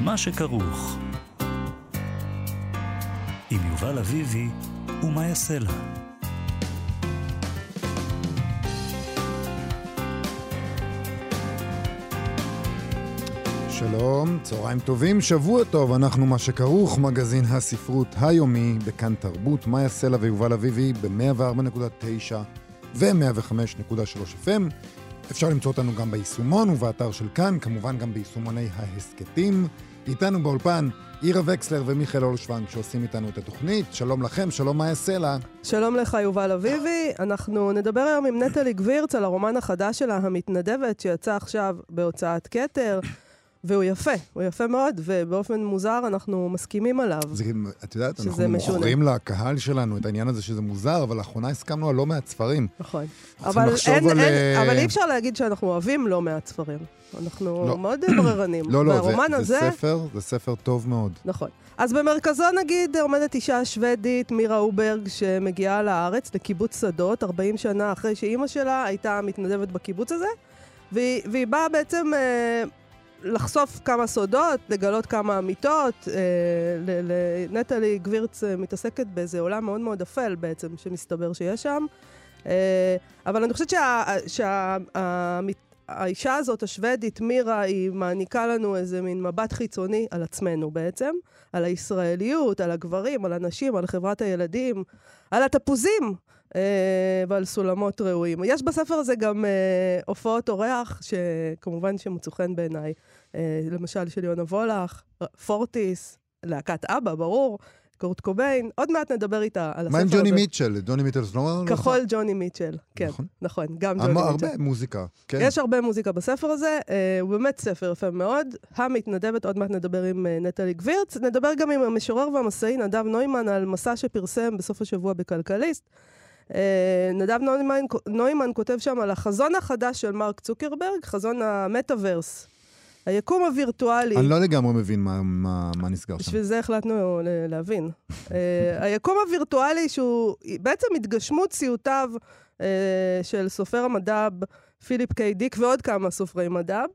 מה שכרוך. עם יובל אביבי ומה יעשה לה. שלום, צהריים טובים, שבוע טוב, אנחנו מה שכרוך, מגזין הספרות היומי בכאן תרבות, מאיה סלע ויובל אביבי ב-104.9 ו-105.3 FM. אפשר למצוא אותנו גם ביישומון ובאתר של כאן, כמובן גם ביישומוני ההסכתים. איתנו באולפן עירה וקסלר ומיכאל אולשוונג שעושים איתנו את התוכנית. שלום לכם, שלום מאיה סלע. שלום לך, יובל אביבי. אנחנו נדבר היום עם נטלי גבירץ על הרומן החדש שלה, המתנדבת, שיצא עכשיו בהוצאת כתר. והוא יפה, הוא יפה מאוד, ובאופן מוזר אנחנו מסכימים עליו. זה, את יודעת, אנחנו מוכרים לקהל שלנו את העניין הזה שזה מוזר, אבל לאחרונה הסכמנו על לא מעט ספרים. נכון. אבל, אין, על... אין, אבל אי אפשר להגיד שאנחנו אוהבים לא מעט ספרים. אנחנו לא. מאוד בררנים. לא, לא, זה, הזה... זה ספר, זה ספר טוב מאוד. נכון. אז במרכזו נגיד עומדת אישה שוודית, מירה אוברג, שמגיעה לארץ, לקיבוץ שדות, 40 שנה אחרי שאימא שלה הייתה מתנדבת בקיבוץ הזה, והיא, והיא באה בעצם... אה, לחשוף כמה סודות, לגלות כמה אמיתות. אה, נטלי גבירץ אה, מתעסקת באיזה עולם מאוד מאוד אפל בעצם, שמסתבר שיש שם. אה, אבל אני חושבת שהאישה שה, הזאת, השוודית, מירה, היא מעניקה לנו איזה מין מבט חיצוני על עצמנו בעצם, על הישראליות, על הגברים, על הנשים, על חברת הילדים, על התפוזים. אה, ועל סולמות ראויים. יש בספר הזה גם אה, הופעות אורח, שכמובן שמצאו חן בעיניי. אה, למשל של יונה וולך, פורטיס, להקת אבא, ברור. קורט קוביין, עוד מעט נדבר איתה על הספר הזה. מה עם ג'וני מיטשל? ג'וני מיטשל לא... כחול ג'וני מיטשל, כן, נכון, נכון גם ג'וני מיטשל. הרבה מוזיקה, כן. יש הרבה מוזיקה בספר הזה, הוא באמת ספר יפה מאוד. המתנדבת, עוד מעט נדבר עם נטלי גבירץ. נדבר גם עם המשורר והמסעי נדב נוימן על מסע שפרסם בסוף השבוע בכלכליסט. אה, נדב נוימן, נוימן כותב שם על החזון החדש של מרק צוקרברג, חזון המטאוורס. היקום הווירטואלי... אני לא לגמרי מבין מה, מה, מה נסגר שם. בשביל זה החלטנו להבין. uh, היקום הווירטואלי שהוא בעצם התגשמות סיוטיו uh, של סופר המדב פיליפ קיי דיק ועוד כמה סופרי מדב.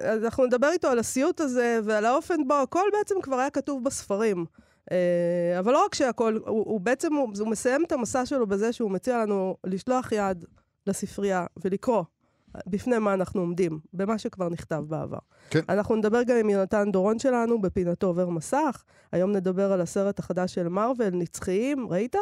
אז אנחנו נדבר איתו על הסיוט הזה ועל האופן בו הכל בעצם כבר היה כתוב בספרים. Uh, אבל לא רק שהכל, הוא, הוא בעצם, הוא, הוא מסיים את המסע שלו בזה שהוא מציע לנו לשלוח יד לספרייה ולקרוא בפני מה אנחנו עומדים, במה שכבר נכתב בעבר. כן. אנחנו נדבר גם עם יונתן דורון שלנו בפינתו עובר מסך. היום נדבר על הסרט החדש של מארוול, נצחיים. ראית?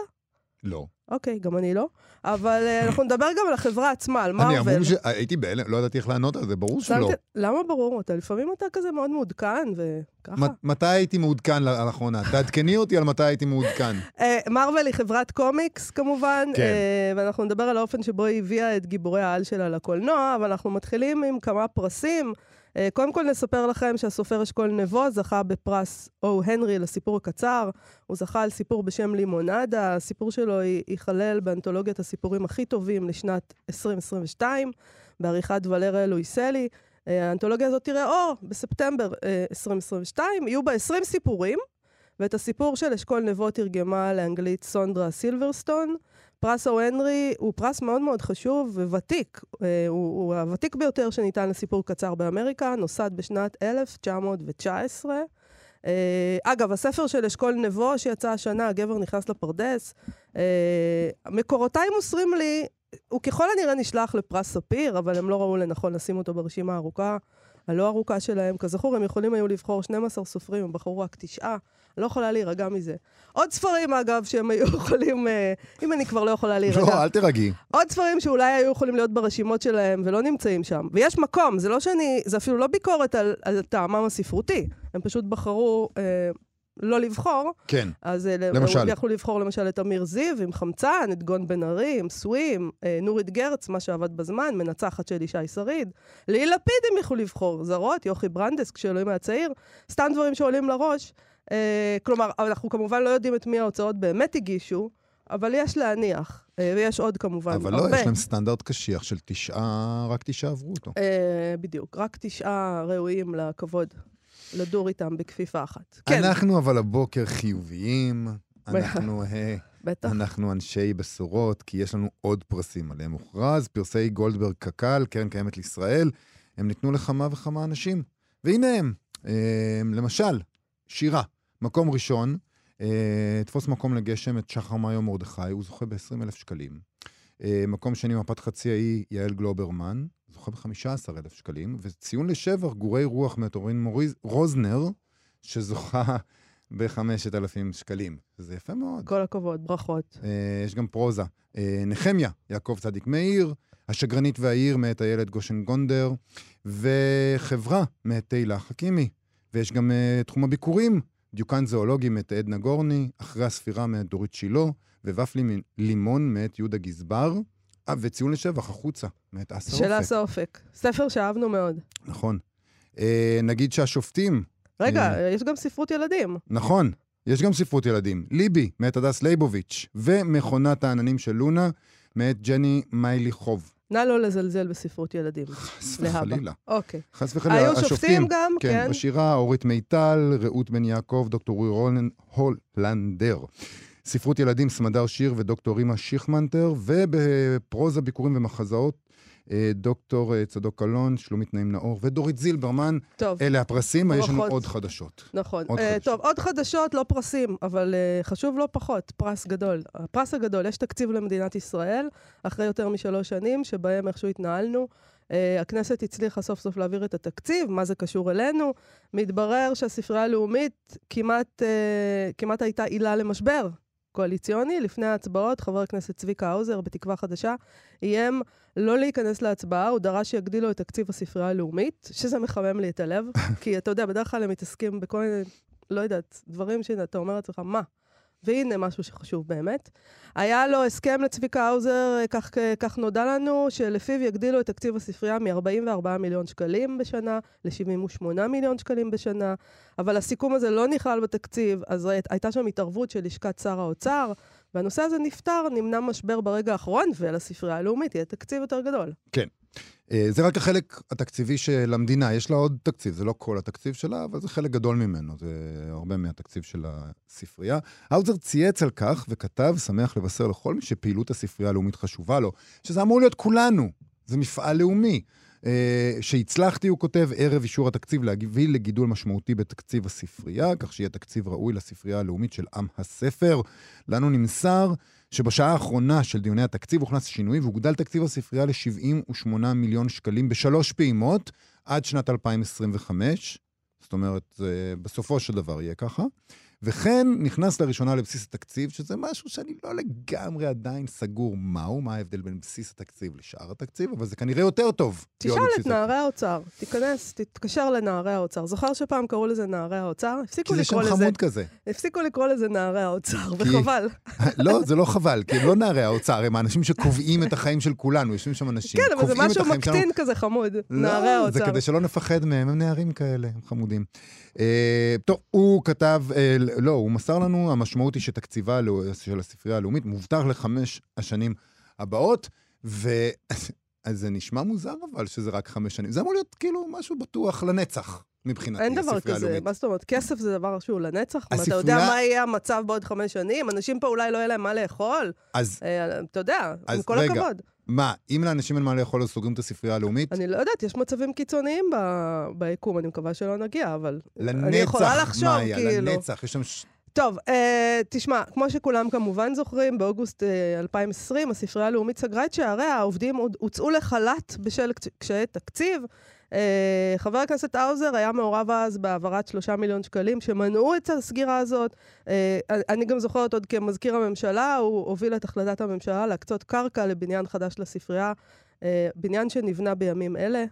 לא. אוקיי, גם אני לא. אבל uh, אנחנו נדבר גם על החברה עצמה, על מארוול. אני אמור ש... הייתי בהלם, לא ידעתי איך לענות על זה, ברור שלא. למה ברור? אתה לפעמים אתה כזה מאוד מעודכן, וככה. מתי הייתי מעודכן לאחרונה? תעדכני אותי על מתי הייתי מעודכן. מארוול היא חברת קומיקס, כמובן, כן. uh, ואנחנו נדבר על האופן שבו היא הביאה את גיבורי העל שלה לקולנוע, אבל אנחנו מתחילים עם כמה פרסים. Uh, קודם כל נספר לכם שהסופר אשכול נבו זכה בפרס או הנרי לסיפור הקצר. הוא זכה על סיפור בשם לימונדה, הסיפור שלו ייכלל באנתולוגיית הסיפורים הכי טובים לשנת 2022, בעריכת ולרה לואיסלי. Uh, האנתולוגיה הזאת תראה אור בספטמבר uh, 2022, יהיו בה 20 סיפורים, ואת הסיפור של אשכול נבו תרגמה לאנגלית סונדרה סילברסטון. פרס או-הנרי הוא פרס מאוד מאוד חשוב וותיק. אה, הוא, הוא הוותיק ביותר שניתן לסיפור קצר באמריקה, נוסד בשנת 1919. אה, אגב, הספר של אשכול נבו שיצא השנה, הגבר נכנס לפרדס, אה, מקורותיי מוסרים לי, הוא ככל הנראה נשלח לפרס ספיר, אבל הם לא ראו לנכון לשים אותו ברשימה הארוכה. הלא ארוכה שלהם. כזכור, הם יכולים היו לבחור 12 סופרים, הם בחרו רק תשעה. לא יכולה להירגע מזה. עוד ספרים, אגב, שהם היו יכולים, אה, אם אני כבר לא יכולה להירגע. לא, אל תירגעי. עוד ספרים שאולי היו יכולים להיות ברשימות שלהם ולא נמצאים שם. ויש מקום, זה לא שאני, זה אפילו לא ביקורת על, על טעמם הספרותי. הם פשוט בחרו אה, לא לבחור. כן, אז, אה, למשל. הם יכלו לבחור למשל את אמיר זיו עם חמצן, את גון בן ארי עם סווים, אה, נורית גרץ, מה שעבד בזמן, מנצחת של ישי שריד. ליהי לפיד הם יכלו לבחור, זרות, יוכי ברנדס, כשאלוהים היה צעיר, סתם דברים שעולים לראש. אה, כלומר, אנחנו כמובן לא יודעים את מי ההוצאות באמת הגישו, אבל יש להניח, אה, ויש עוד כמובן אבל הרבה. אבל לא, יש להם סטנדרט קשיח של תשעה, רק תשעה עברו אותו. אה, בדיוק, רק תשעה ראויים לכבוד לדור איתם בכפיפה אחת. כן. אנחנו אבל הבוקר חיוביים, אנחנו... בטח. אנחנו אנשי בשורות, כי יש לנו עוד פרסים עליהם הוכרז. פרסי גולדברג קק"ל, קרן קיימת לישראל, הם ניתנו לכמה וכמה אנשים. והנה הם, למשל, שירה, מקום ראשון, אה, תפוס מקום לגשם את שחר מאיו מרדכי, הוא זוכה ב-20 אלף שקלים. אה, מקום שני, מפת חצי האי, יעל גלוברמן, זוכה ב-15 אלף שקלים. וציון לשבח, גורי רוח מטורין מוריז, רוזנר, שזוכה ב-5,000 שקלים. זה יפה מאוד. כל הכבוד, ברכות. אה, יש גם פרוזה. אה, נחמיה, יעקב צדיק מאיר, השגרנית והעיר מאת איילת גושן גונדר, וחברה מאת תהילה חכימי. ויש גם uh, תחום הביקורים, דיוקן זואולוגי מאת עדנה גורני, אחרי הספירה מאת דורית שילה, וופלי לימון מאת יהודה גזבר, אה, וציון לשבח, החוצה, מאת אסה אופק. של אסה אופק. ספר שאהבנו מאוד. נכון. אה, נגיד שהשופטים... רגע, אה, יש גם ספרות ילדים. נכון, יש גם ספרות ילדים. ליבי, מאת הדס ליבוביץ', ומכונת העננים של לונה, מאת ג'ני מיילי חוב. נא לא לזלזל בספרות ילדים. חס וחלילה. אוקיי. חס וחלילה. היו שופטים גם, כן. כן. בשירה, אורית מיטל, רעות בן יעקב, דוקטור רולן, הולנדר. ספרות ילדים, סמדר שיר ודוקטור רימה שיכמנטר, ובפרוזה, ביקורים ומחזאות, דוקטור אה, צדוק אלון, שלומית נעים נאור ודורית זילברמן. טוב. אלה הפרסים, יש לנו. עוד חדשות. נכון. עוד Uh, חדשות. טוב, עוד חדשות, לא פרסים, אבל uh, חשוב לא פחות, פרס גדול. הפרס הגדול, יש תקציב למדינת ישראל, אחרי יותר משלוש שנים, שבהם איכשהו התנהלנו. Uh, הכנסת הצליחה סוף סוף להעביר את התקציב, מה זה קשור אלינו. מתברר שהספרייה הלאומית כמעט, uh, כמעט הייתה עילה למשבר קואליציוני. לפני ההצבעות, חבר הכנסת צביקה האוזר, בתקווה חדשה, איים לא להיכנס להצבעה, הוא דרש שיגדילו את תקציב הספרייה הלאומית, שזה מחמם לי את הלב, כי אתה יודע, בדרך כלל הם מתעסקים בכל מיני, לא יודעת, דברים שאתה אומר לעצמך, מה? והנה משהו שחשוב באמת. היה לו הסכם לצביקה האוזר, כך, כך נודע לנו, שלפיו יגדילו את תקציב הספרייה מ-44 מיליון שקלים בשנה ל-78 מיליון שקלים בשנה, אבל הסיכום הזה לא נכלל בתקציב, אז הייתה שם התערבות של לשכת שר האוצר, והנושא הזה נפתר, נמנע משבר ברגע האחרון, ולספרייה הלאומית יהיה תקציב יותר גדול. כן. אה, זה רק החלק התקציבי של המדינה, יש לה עוד תקציב, זה לא כל התקציב שלה, אבל זה חלק גדול ממנו, זה הרבה מהתקציב של הספרייה. האוזר צייץ על כך וכתב, שמח לבשר לכל מי שפעילות הספרייה הלאומית חשובה לו, שזה אמור להיות כולנו, זה מפעל לאומי. אה, שהצלחתי, הוא כותב, ערב אישור התקציב להביא לגידול משמעותי בתקציב הספרייה, כך שיהיה תקציב ראוי לספרייה הלאומית של עם הספר. לנו נמסר שבשעה האחרונה של דיוני התקציב הוכנס שינוי והוגדל תקציב הספרייה ל-78 מיליון שקלים בשלוש פעימות עד שנת 2025. זאת אומרת, בסופו של דבר יהיה ככה. וכן נכנס לראשונה לבסיס התקציב, שזה משהו שאני לא לגמרי עדיין סגור מהו, מה ההבדל בין בסיס התקציב לשאר התקציב, אבל זה כנראה יותר טוב. תשאל את נערי האוצר, תיכנס, תתקשר לנערי האוצר. זוכר שפעם קראו לזה נערי האוצר? הפסיקו לקרוא לזה... כי זה שם חמוד כזה. הפסיקו לקרוא לזה נערי האוצר, וחבל. לא, זה לא חבל, כי הם לא נערי האוצר, הם האנשים שקובעים את החיים של כולנו, יושבים שם אנשים, כן, אבל זה משהו מקטין כזה חמוד, נערי האוצר. זה כדי שלא נפחד מהם, הם נערים כאלה, הם חמודים. טוב, הוא כתב, לא, הוא מסר לנו, המשמעות היא שתקציבה של הספרייה הלאומית מובטח לחמש השנים הבאות, ו... אז זה נשמע מוזר אבל שזה רק חמש שנים. זה אמור להיות כאילו משהו בטוח לנצח. מבחינתי, אין דבר כזה, הלאומית. מה זאת אומרת? כסף זה דבר שהוא לנצח? הספרייה... אתה יודע מה יהיה המצב בעוד חמש שנים? אנשים פה אולי לא יהיה להם מה לאכול? אז... אה, אתה יודע, אז עם כל רגע, הכבוד. מה, אם לאנשים אין מה לאכול, אז סוגרים את הספרייה הלאומית? אני לא יודעת, יש מצבים קיצוניים ב... ביקום, אני מקווה שלא נגיע, אבל... לנצח, אני יכולה לחשוב, מאיה, כאילו... לנצח, יש שם... טוב, אה, תשמע, כמו שכולם כמובן זוכרים, באוגוסט אה, 2020 הספרייה הלאומית סגרה את שעריה, העובדים הוצאו לחל"ת בשל קשיי תקציב. אה, חבר הכנסת האוזר היה מעורב אז בהעברת שלושה מיליון שקלים שמנעו את הסגירה הזאת. אה, אני גם זוכרת עוד כמזכיר הממשלה, הוא הוביל את החלטת הממשלה להקצות קרקע לבניין חדש לספרייה, אה, בניין שנבנה בימים אלה.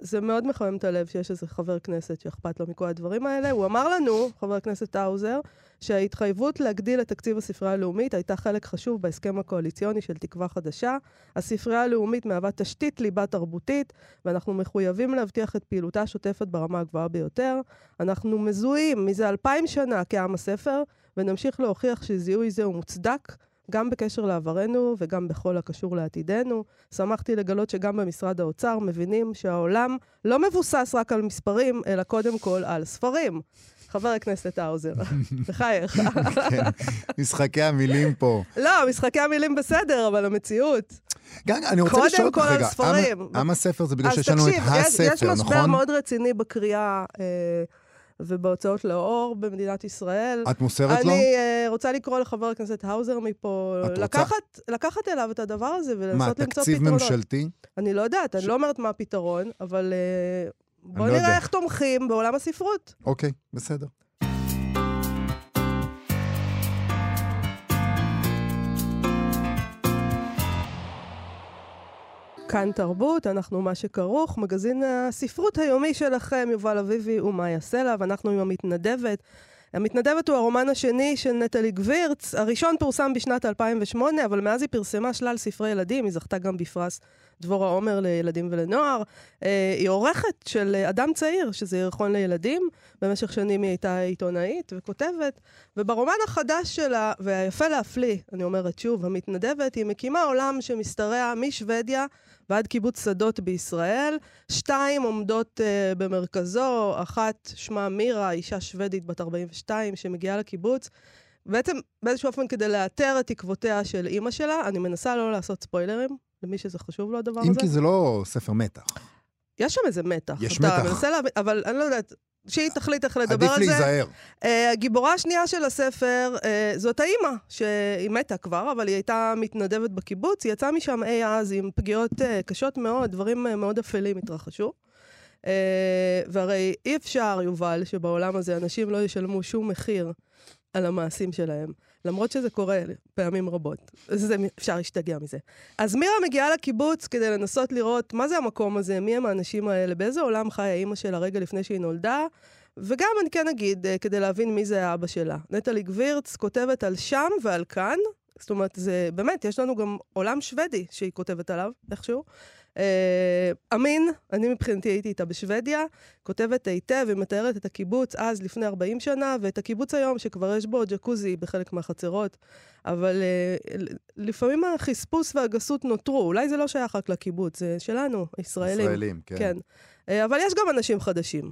זה מאוד מחמם את הלב שיש איזה חבר כנסת שאכפת לו מכל הדברים האלה. הוא אמר לנו, חבר הכנסת האוזר, שההתחייבות להגדיל את תקציב הספרייה הלאומית הייתה חלק חשוב בהסכם הקואליציוני של תקווה חדשה. הספרייה הלאומית מהווה תשתית ליבה תרבותית, ואנחנו מחויבים להבטיח את פעילותה השוטפת ברמה הגבוהה ביותר. אנחנו מזוהים מזה אלפיים שנה כעם הספר, ונמשיך להוכיח שזיהוי זה הוא מוצדק. גם בקשר לעברנו וגם בכל הקשור לעתידנו. שמחתי לגלות שגם במשרד האוצר מבינים שהעולם לא מבוסס רק על מספרים, אלא קודם כל על ספרים. חבר הכנסת האוזר, בחייך. כן, משחקי המילים פה. לא, משחקי המילים בסדר, אבל המציאות. גם, אני רוצה לשאול קודם אותך כל על רגע, ספרים. עם- הספר זה בגלל אז שיש לנו את תקשיב, יש- יש הספר, משבר נכון? מאוד רציני בקריאה אה, ובהוצאות לאור במדינת ישראל. את מוסרת לו? אני אה, רוצה לקרוא לחבר הכנסת האוזר מפה, את רוצה? לקחת, לקחת אליו את הדבר הזה מה, ולנסות למצוא תקציב פתרונות. ממשלתי? אני לא יודעת, אני לא אומרת מה הפתרון, אבל אה, בוא לא נראה יודע. איך תומכים בעולם הספרות. אוקיי, בסדר. כאן תרבות, אנחנו מה שכרוך, מגזין הספרות היומי שלכם, יובל אביבי ומאיה סלע, ואנחנו עם המתנדבת. המתנדבת הוא הרומן השני של נטלי גבירץ. הראשון פורסם בשנת 2008, אבל מאז היא פרסמה שלל ספרי ילדים, היא זכתה גם בפרס דבורה עומר לילדים ולנוער. אה, היא עורכת של אדם צעיר, שזה ירחון לילדים. במשך שנים היא הייתה עיתונאית וכותבת. וברומן החדש שלה, והיפה להפליא, אני אומרת שוב, המתנדבת, היא מקימה עולם שמשתרע משוודיה ועד קיבוץ שדות בישראל. שתיים עומדות uh, במרכזו, אחת שמה מירה, אישה שוודית בת 42 שמגיעה לקיבוץ. בעצם באיזשהו אופן כדי לאתר את תקוותיה של אימא שלה, אני מנסה לא לעשות ספוילרים, למי שזה חשוב לו הדבר אם הזה. כי זה לא ספר מתח. יש שם איזה מתח. יש אתה מתח. מנסה להבין, אבל אני לא יודעת, שהיא תחליט איך לדבר עדיף על זה. להיזהר. Uh, הגיבורה השנייה של הספר, uh, זאת האימא, שהיא מתה כבר, אבל היא הייתה מתנדבת בקיבוץ, היא יצאה משם אי אז עם פגיעות uh, קשות מאוד, דברים uh, מאוד אפלים התרחשו. Uh, והרי אי אפשר, יובל, שבעולם הזה אנשים לא ישלמו שום מחיר על המעשים שלהם, למרות שזה קורה פעמים רבות. זה, אפשר להשתגע מזה. אז מירה מגיעה לקיבוץ כדי לנסות לראות מה זה המקום הזה, מי הם האנשים האלה, באיזה עולם חיה אימא שלה רגע לפני שהיא נולדה, וגם אני כן אגיד, אה, כדי להבין מי זה האבא שלה. נטלי גבירץ כותבת על שם ועל כאן, זאת אומרת, זה באמת, יש לנו גם עולם שוודי שהיא כותבת עליו, איכשהו. אה, אמין, אני מבחינתי הייתי איתה בשוודיה, כותבת היטב ומתארת את הקיבוץ אז, לפני 40 שנה, ואת הקיבוץ היום, שכבר יש בו ג'קוזי בחלק מהחצרות. אבל אה, לפעמים החספוס והגסות נותרו, אולי זה לא שייך רק לקיבוץ, זה שלנו, הישראלים. ישראלים, כן. כן. אה, אבל יש גם אנשים חדשים,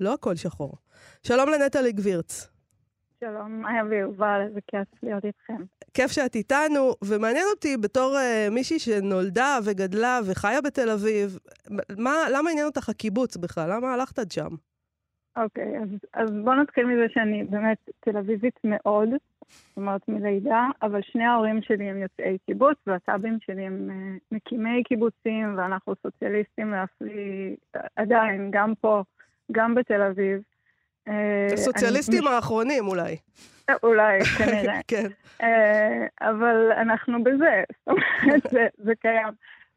לא הכל שחור. שלום לנטלי גבירץ. שלום, מאיה ויובל, איזה כיף להיות איתכם. כיף שאת איתנו, ומעניין אותי בתור uh, מישהי שנולדה וגדלה וחיה בתל אביב, מה, למה עניין אותך הקיבוץ בכלל? למה הלכת עד שם? אוקיי, אז, אז בואו נתחיל מזה שאני באמת תל אביבית מאוד, זאת אומרת מלידה, אבל שני ההורים שלי הם יוצאי קיבוץ, והסבים שלי הם uh, מקימי קיבוצים, ואנחנו סוציאליסטים להפליא עדיין, גם פה, גם בתל אביב. אה, הסוציאליסטים אני- האחרונים אולי. אולי, כנראה. כן. אה, אבל אנחנו בזה, זאת אומרת, זה, זה קיים.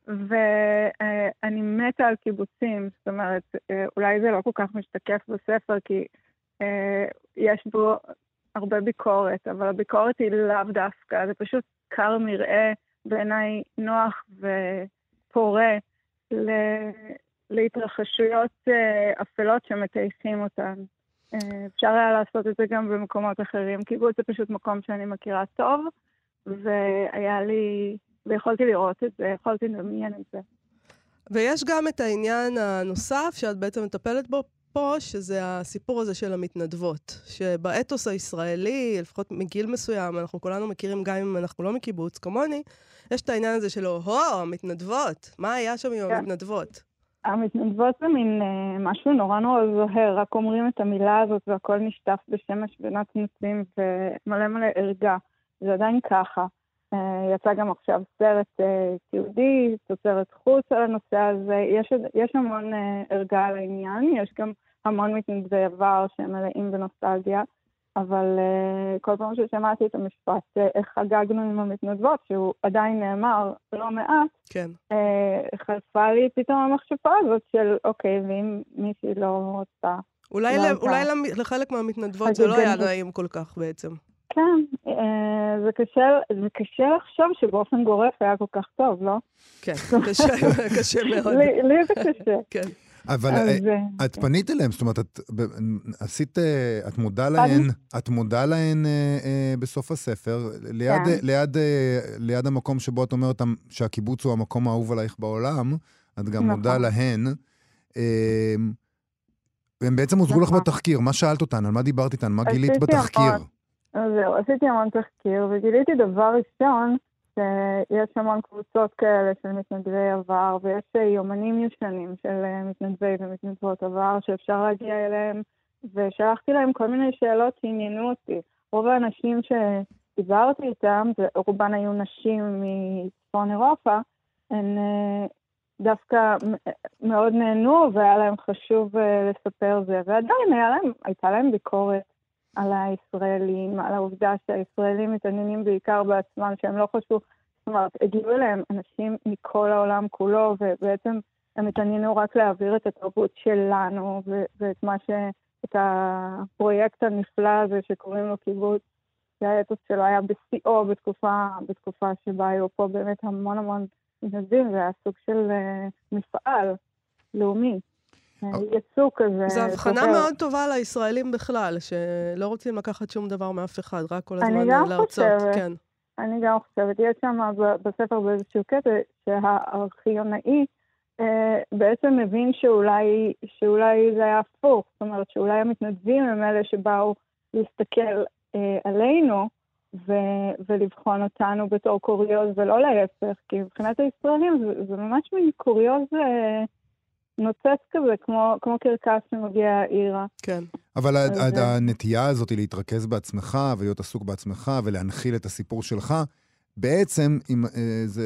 ואני מתה על קיבוצים, זאת אומרת, אה, אולי זה לא כל כך משתקף בספר, כי אה, יש בו הרבה ביקורת, אבל הביקורת היא לאו דווקא, זה פשוט קר מרעה, בעיניי נוח ופורה ל- להתרחשויות אה, אפלות שמטייחים אותן. אה, אפשר היה לעשות את זה גם במקומות אחרים. קיבוץ זה פשוט מקום שאני מכירה טוב, והיה לי, ויכולתי לראות את זה, יכולתי לדמיין את זה. ויש גם את העניין הנוסף שאת בעצם מטפלת בו פה, שזה הסיפור הזה של המתנדבות. שבאתוס הישראלי, לפחות מגיל מסוים, אנחנו כולנו מכירים, גם אם אנחנו לא מקיבוץ, כמוני, יש את העניין הזה של, הו, המתנדבות. מה היה שם עם כן. המתנדבות? המתנדבות זה מין אה, משהו נורא נורא זוהר, רק אומרים את המילה הזאת והכל נשטף בשמש ונצנצים ומלא מלא ערגה. זה עדיין ככה. אה, יצא גם עכשיו סרט אה, תיעודי, תוצרת חוץ על הנושא הזה. יש, יש המון ערגה על העניין, יש גם המון מתנדבי עבר שהם מלאים בנוסטלגיה, אבל אה, כל פעם ששמעתי את המשפט, אה, איך חגגנו עם המתנדבות, שהוא עדיין נאמר לא מעט, כן. אה, חלפה לי פתאום המחשבה הזאת של, אוקיי, ואם מישהי לא רוצה... אולי, לא ל-. אולי לחלק מהמתנדבות זה לא היה. נעים כל כך בעצם. כן, אה, זה קשה, זה קשה לחשוב שבאופן גורף היה כל כך טוב, לא? כן, קשה, קשה מאוד. לי לי זה קשה. כן. אבל אז... אה, אה, את פנית אליהם, זאת אומרת, את ב- עשית, אה, את מודה להן, את מודה להן אה, אה, בסוף הספר, ליד, כן. אה, ליד, אה, ליד המקום שבו את אומרת שהקיבוץ הוא המקום האהוב עלייך בעולם, את גם נכון. מודה להן. אה, והם בעצם עוזרו לך נכון. בתחקיר, מה שאלת אותן? על מה דיברת איתן? מה גילית בתחקיר? זהו, עשיתי המון תחקיר, וגיליתי דבר ראשון, שיש המון קבוצות כאלה של מתנדבי עבר, ויש יומנים ישנים של מתנדבי ומתנדבות עבר שאפשר להגיע אליהם, ושלחתי להם כל מיני שאלות שעניינו אותי. רוב האנשים שדיברתי איתם, רובן היו נשים מצפון אירופה, הן דווקא מאוד נהנו והיה להם חשוב לספר זה, ועדיין להם, הייתה להם ביקורת על הישראלים, על העובדה שהישראלים מתעניינים בעיקר בעצמם, שהם לא חשבו, זאת אומרת, הגיעו אליהם אנשים מכל העולם כולו, ובעצם הם התעניינו רק להעביר את התרבות שלנו, ואת מה ש... את הפרויקט הנפלא הזה שקוראים לו קיבוץ, שהאתוס שלו היה בשיאו בתקופה, בתקופה שבה היו פה באמת המון המון מתנדבים, זה היה סוג של uh, מפעל לאומי. יצוא כזה. זו הבחנה מאוד טובה לישראלים בכלל, שלא רוצים לקחת שום דבר מאף אחד, רק כל הזמן להרצות. כן. אני גם חושבת, יש שם בספר באיזשהו קטע שהארכיונאי אה, בעצם מבין שאולי, שאולי זה היה הפוך, זאת אומרת שאולי המתנדבים הם אלה שבאו להסתכל אה, עלינו ו- ולבחון אותנו בתור קוריוז ולא להפך, כי מבחינת הישראלים זה, זה ממש מין קוריוז אה, נוצץ כזה, כמו, כמו קרקס שמגיע העירה. כן. אבל אז... הנטייה הזאת היא להתרכז בעצמך ולהיות עסוק בעצמך ולהנחיל את הסיפור שלך, בעצם אם, אה, זה,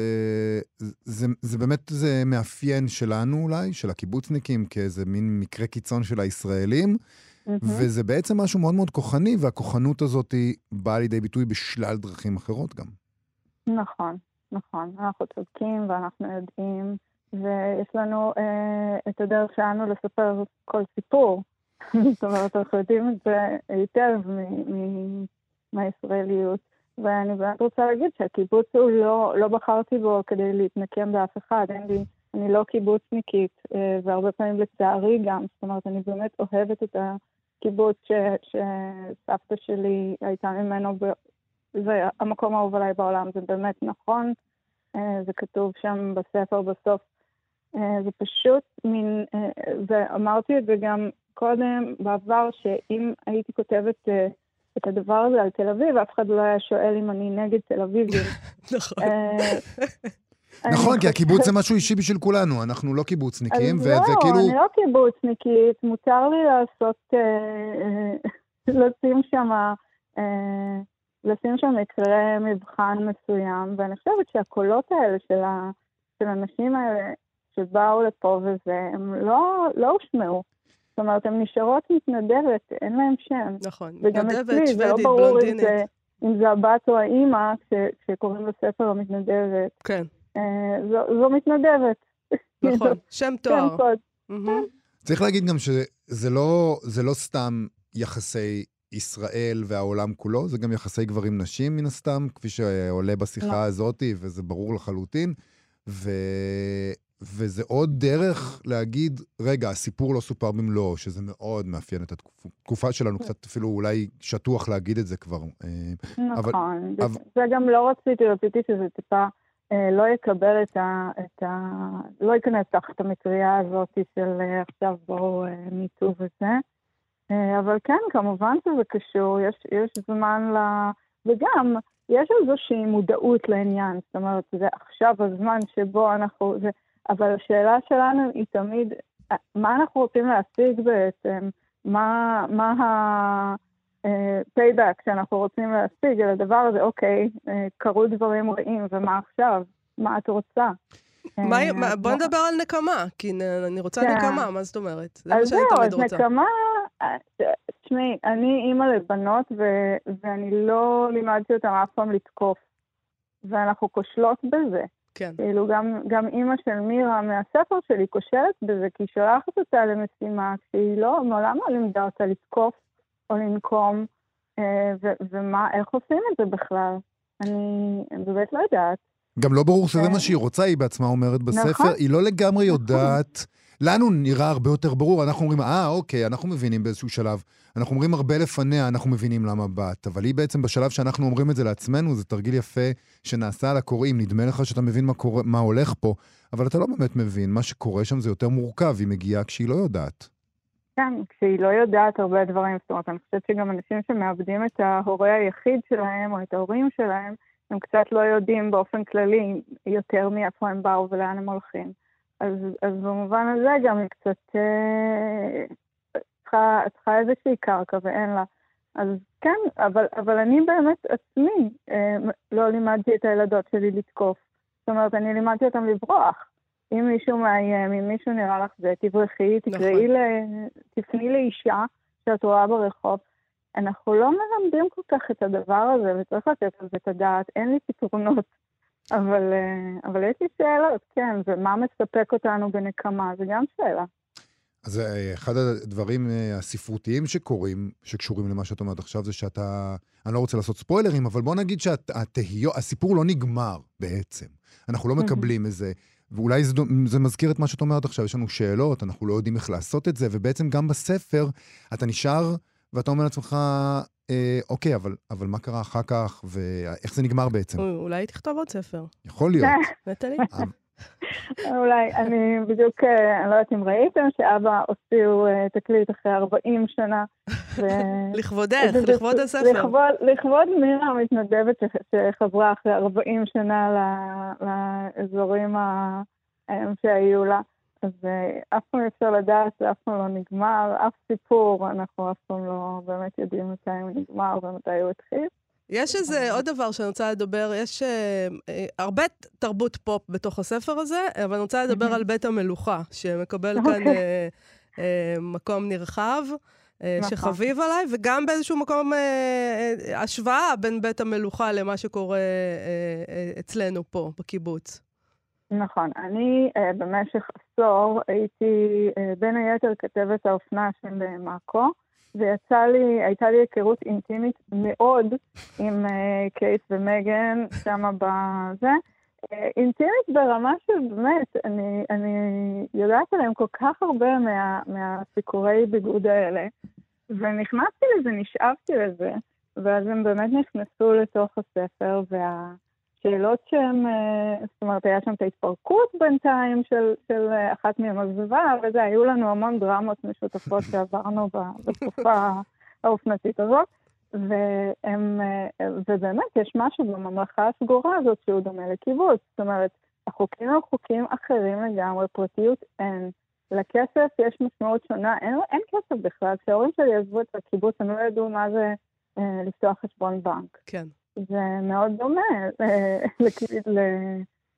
זה, זה, זה באמת זה מאפיין שלנו אולי, של הקיבוצניקים, כאיזה מין מקרה קיצון של הישראלים, mm-hmm. וזה בעצם משהו מאוד מאוד כוחני, והכוחנות הזאת היא באה לידי ביטוי בשלל דרכים אחרות גם. נכון, נכון. אנחנו צודקים ואנחנו יודעים. ויש לנו אה, את הדרך שלנו לספר כל סיפור. זאת אומרת, אנחנו יודעים את זה היטב מהישראליות. ואני באמת רוצה להגיד שהקיבוץ הוא לא, לא בחרתי בו כדי להתנקם באף אחד, אין לי, אני לא קיבוצניקית, אה, והרבה פעמים לצערי גם, זאת אומרת, אני באמת אוהבת את הקיבוץ ש, שסבתא שלי הייתה ממנו, ב, זה המקום האהוב עליי בעולם, זה באמת נכון, אה, זה כתוב שם בספר בסוף זה פשוט מין, אה, ואמרתי את זה גם קודם, בעבר, שאם הייתי כותבת אה, את הדבר הזה על תל אביב, אף אחד לא היה שואל אם אני נגד תל אביבים. נכון. נכון, כי הקיבוץ זה משהו אישי בשביל כולנו, אנחנו לא קיבוצניקים, וכאילו... לא, אני לא קיבוצניקית, מותר לי לעשות, לשים שם, לשים שם מקרה מבחן מסוים, ואני חושבת שהקולות האלה של האנשים האלה, שבאו לפה וזה, הם לא, לא הושמעו. זאת אומרת, הן נשארות מתנדבת, אין להם שם. נכון, מתנדבת, שוודית, לא בלונדינית. זה, אם זה הבת או האימא, כשקוראים לספר המתנדבת. כן. אה, זו, זו מתנדבת. נכון, שם תואר. שם קוד. צריך להגיד גם שזה לא, לא סתם יחסי ישראל והעולם כולו, זה גם יחסי גברים-נשים מן הסתם, כפי שעולה בשיחה לא. הזאת, וזה ברור לחלוטין. ו... וזה עוד דרך להגיד, רגע, הסיפור לא סופר במלואו, שזה מאוד מאפיין את התקופה שלנו, קצת אפילו אולי שטוח להגיד את זה כבר. אה, נכון, אבל, זה, זה גם לא רציתי, רציתי שזה טיפה אה, לא יקבל את ה, את ה... לא ייכנס תחת המטריה הזאת של אה, עכשיו בואו אה, מיטו וזה. אה, אבל כן, כמובן שזה קשור, יש, יש זמן ל... וגם, יש איזושהי מודעות לעניין, זאת אומרת, זה עכשיו הזמן שבו אנחנו... זה, אבל השאלה שלנו היא תמיד, מה אנחנו רוצים להשיג בעצם? מה, מה ה-payback אה, שאנחנו רוצים להשיג על הדבר הזה? אוקיי, אה, קרו דברים רעים, ומה עכשיו? מה את רוצה? מה, אה, בוא נדבר על נקמה, כי אני רוצה כן. נקמה, מה זאת אומרת? זה מה שאני תמיד רוצה. אז זהו, נקמה, תשמעי, אני אימא לבנות, ו- ואני לא לימדתי אותן אף פעם לתקוף. ואנחנו כושלות בזה. כן. כאילו, גם, גם אימא של מירה מהספר שלי כושלת בזה, כי היא שולחת אותה למשימה כשהיא לא, מעולם לא לימדה אותה לתקוף או לנקום, אה, ו- ומה, איך עושים את זה בכלל? אני באמת לא יודעת. גם לא ברור שזה מה שהיא רוצה, היא בעצמה אומרת בספר. נכון. היא לא לגמרי נכון. לנו נראה הרבה יותר ברור, אנחנו אומרים, אה, אוקיי, אנחנו מבינים באיזשהו שלב. אנחנו אומרים הרבה לפניה, אנחנו מבינים למה באת. אבל היא בעצם, בשלב שאנחנו אומרים את זה לעצמנו, זה תרגיל יפה שנעשה על הקוראים. נדמה לך שאתה מבין מה, קורה, מה הולך פה, אבל אתה לא באמת מבין. מה שקורה שם זה יותר מורכב, היא מגיעה כשהיא לא יודעת. כן, כשהיא לא יודעת הרבה דברים. זאת אומרת, אני חושבת שגם אנשים שמאבדים את ההורה היחיד שלהם, או את ההורים שלהם, הם קצת לא יודעים באופן כללי יותר מאיפה הם באו ולאן הם הולכים. אז, אז במובן הזה גם היא קצת אה, צריכה, צריכה איזושהי קרקע ואין לה. אז כן, אבל, אבל אני באמת עצמי אה, לא לימדתי את הילדות שלי לתקוף. זאת אומרת, אני לימדתי אותם לברוח. אם מישהו מאיים, אם מישהו נראה לך זה, תברחי, תקראי, נכון. ל... תפני לאישה שאת רואה ברחוב. אנחנו לא מלמדים כל כך את הדבר הזה, וצריך לתת על זה את הדעת. אין לי פתרונות, אבל, אה, אבל יש לי שאלות, כן, ומה מספק אותנו בנקמה, זה גם שאלה. אז אה, אחד הדברים אה, הספרותיים שקורים, שקשורים למה שאת אומרת עכשיו, זה שאתה... אני לא רוצה לעשות ספוילרים, אבל בוא נגיד שהתהיות, הסיפור לא נגמר בעצם. אנחנו לא מקבלים איזה... ואולי זה, זה מזכיר את מה שאת אומרת עכשיו, יש לנו שאלות, אנחנו לא יודעים איך לעשות את זה, ובעצם גם בספר אתה נשאר ואתה אומר לעצמך, אה, אוקיי, אבל, אבל מה קרה אחר כך, ואיך זה נגמר בעצם? אולי תכתוב עוד ספר. יכול להיות. נטלי? אולי, אני בדיוק, אה, אני לא יודעת אם ראיתם, שאבא הוציאו אה, תקליט אחרי 40 שנה. לכבודך, לכבוד הספר. לכבוד מירה המתנדבת שחזרה אחרי 40 שנה לאזורים שהיו לה. אז אף פעם אי אפשר לדעת, זה אף פעם לא נגמר, אף סיפור, אנחנו אף פעם לא באמת יודעים מתי הוא נגמר ומתי הוא התחיל. יש איזה עוד דבר שאני רוצה לדבר, יש אה, אה, הרבה תרבות פופ בתוך הספר הזה, אבל אני רוצה לדבר על בית המלוכה, שמקבל כאן אוקיי. אה, אה, מקום נרחב. אה, נכון. שחביב עליי, וגם באיזשהו מקום אה, אה, השוואה בין בית המלוכה למה שקורה אה, אה, אצלנו פה, בקיבוץ. נכון. אני אה, במשך עשור הייתי אה, בין היתר כתבת האופנה של אה, מאקו. ויצא לי, הייתה לי היכרות אינטימית מאוד עם uh, קייט ומגן שמה בזה. Uh, אינטימית ברמה שבאמת, אני, אני יודעת עליהם כל כך הרבה מה, מהסיקורי ביגוד האלה, ונכנסתי לזה, נשאבתי לזה, ואז הם באמת נכנסו לתוך הספר, וה... שאלות שהן, אה, זאת אומרת, היה שם את ההתפרקות בינתיים של, של אה, אחת מהן עזבה, וזה, היו לנו המון דרמות משותפות שעברנו בתקופה האופנתית הזאת. והם, אה, ובאמת, יש משהו בממלכה הסגורה הזאת שהוא דומה לקיבוץ. זאת אומרת, החוקים הם חוקים אחרים לגמרי, פרטיות אין. לכסף יש משמעות שונה, אין, אין כסף בכלל. כשההורים שלי עזבו את הקיבוץ, הם לא ידעו מה זה אה, לפתוח חשבון בנק. כן. זה מאוד דומה אה,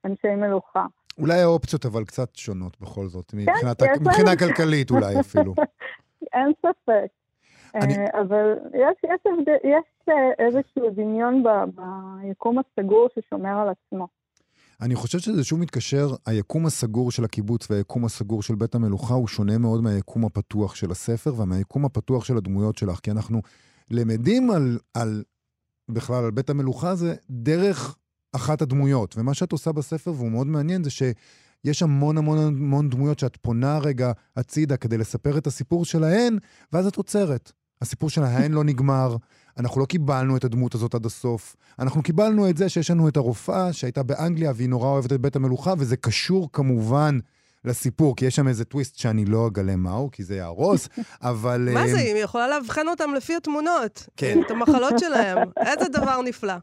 לאנשי מלוכה. אולי האופציות אבל קצת שונות בכל זאת, כן, מבחינת, מבחינה כלכלית אולי אפילו. אין ספק. אני... אה, אבל יש, יש, יש אה, איזשהו דמיון ביקום הסגור ששומר על עצמו. אני חושב שזה שוב מתקשר, היקום הסגור של הקיבוץ והיקום הסגור של בית המלוכה הוא שונה מאוד מהיקום הפתוח של הספר ומהיקום הפתוח של הדמויות שלך, כי אנחנו למדים על, על בכלל על בית המלוכה זה דרך אחת הדמויות. ומה שאת עושה בספר, והוא מאוד מעניין, זה שיש המון המון המון דמויות שאת פונה רגע הצידה כדי לספר את הסיפור שלהן, ואז את עוצרת. הסיפור שלהן לא נגמר, אנחנו לא קיבלנו את הדמות הזאת עד הסוף. אנחנו קיבלנו את זה שיש לנו את הרופאה שהייתה באנגליה והיא נורא אוהבת את בית המלוכה, וזה קשור כמובן לסיפור, כי יש שם איזה טוויסט שאני לא אגלה מהו, כי זה יהרוס, אבל... מה זה, היא יכולה לאבחן אותם לפי התמונות. כן. את המחלות שלהם. איזה דבר נפלא.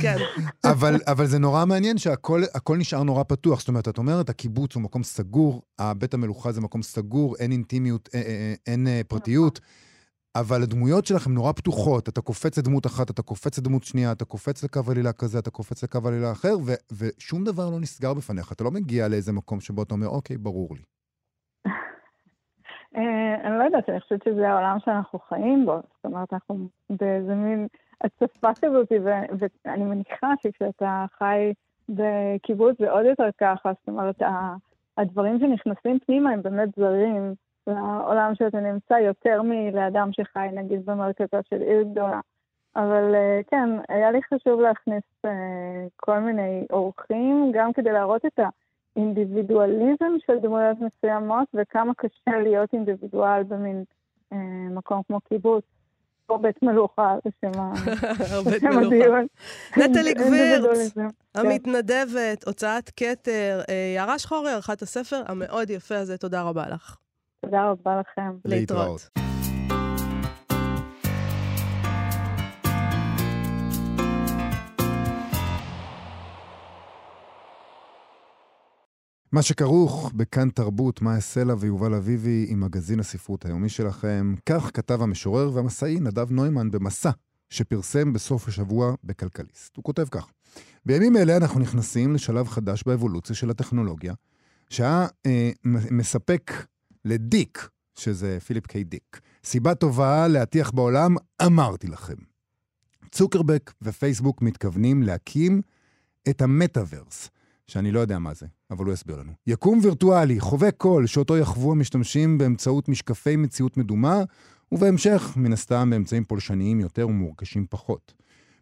כן. אבל, אבל זה נורא מעניין שהכל נשאר נורא פתוח. זאת אומרת, את אומרת, הקיבוץ הוא מקום סגור, בית המלוכה זה מקום סגור, אין אינטימיות, אין, אין, אין פרטיות. אבל הדמויות שלכם נורא פתוחות. אתה קופץ לדמות אחת, אתה קופץ לדמות שנייה, אתה קופץ לקו עלילה כזה, אתה קופץ לקו עלילה אחר, ו- ושום דבר לא נסגר בפניך. אתה לא מגיע לאיזה מקום שבו אתה אומר, אוקיי, ברור לי. אה, אני לא יודעת, אני חושבת שזה העולם שאנחנו חיים בו. זאת אומרת, אנחנו באיזה מין הצפה כזאת, ואני מניחה שכשאתה חי בקיבוץ זה עוד יותר ככה. זאת אומרת, הדברים שנכנסים פנימה הם באמת זרים. לעולם שאתה נמצא יותר מלאדם שחי נגיד במרכזה של עיר גדולה. אבל אה, כן, היה לי חשוב להכניס uh, כל מיני אורחים, גם כדי להראות את האינדיבידואליזם של דמויות מסוימות, וכמה קשה להיות אינדיבידואל במין uh, מקום כמו קיבוץ. או בית מלוכה, בשם הדיון. נטלי גבירץ, כן. המתנדבת, הוצאת כתר, יערה שחורי, ערכת הספר המאוד יפה הזה, תודה רבה לך. תודה רבה לכם. להתראות. מה שכרוך בכאן תרבות, מאיה סלע ויובל אביבי עם מגזין הספרות היומי שלכם. כך כתב המשורר והמסעי נדב נוימן במסע שפרסם בסוף השבוע בכלכליסט. הוא כותב כך: בימים אלה אנחנו נכנסים לשלב חדש באבולוציה של הטכנולוגיה, שהיה אה, מספק לדיק, שזה פיליפ קיי דיק, סיבה טובה להטיח בעולם, אמרתי לכם. צוקרבק ופייסבוק מתכוונים להקים את המטאוורס, שאני לא יודע מה זה, אבל הוא יסביר לנו. יקום וירטואלי, חובק קול, שאותו יחוו המשתמשים באמצעות משקפי מציאות מדומה, ובהמשך, מן הסתם, באמצעים פולשניים יותר ומורכשים פחות.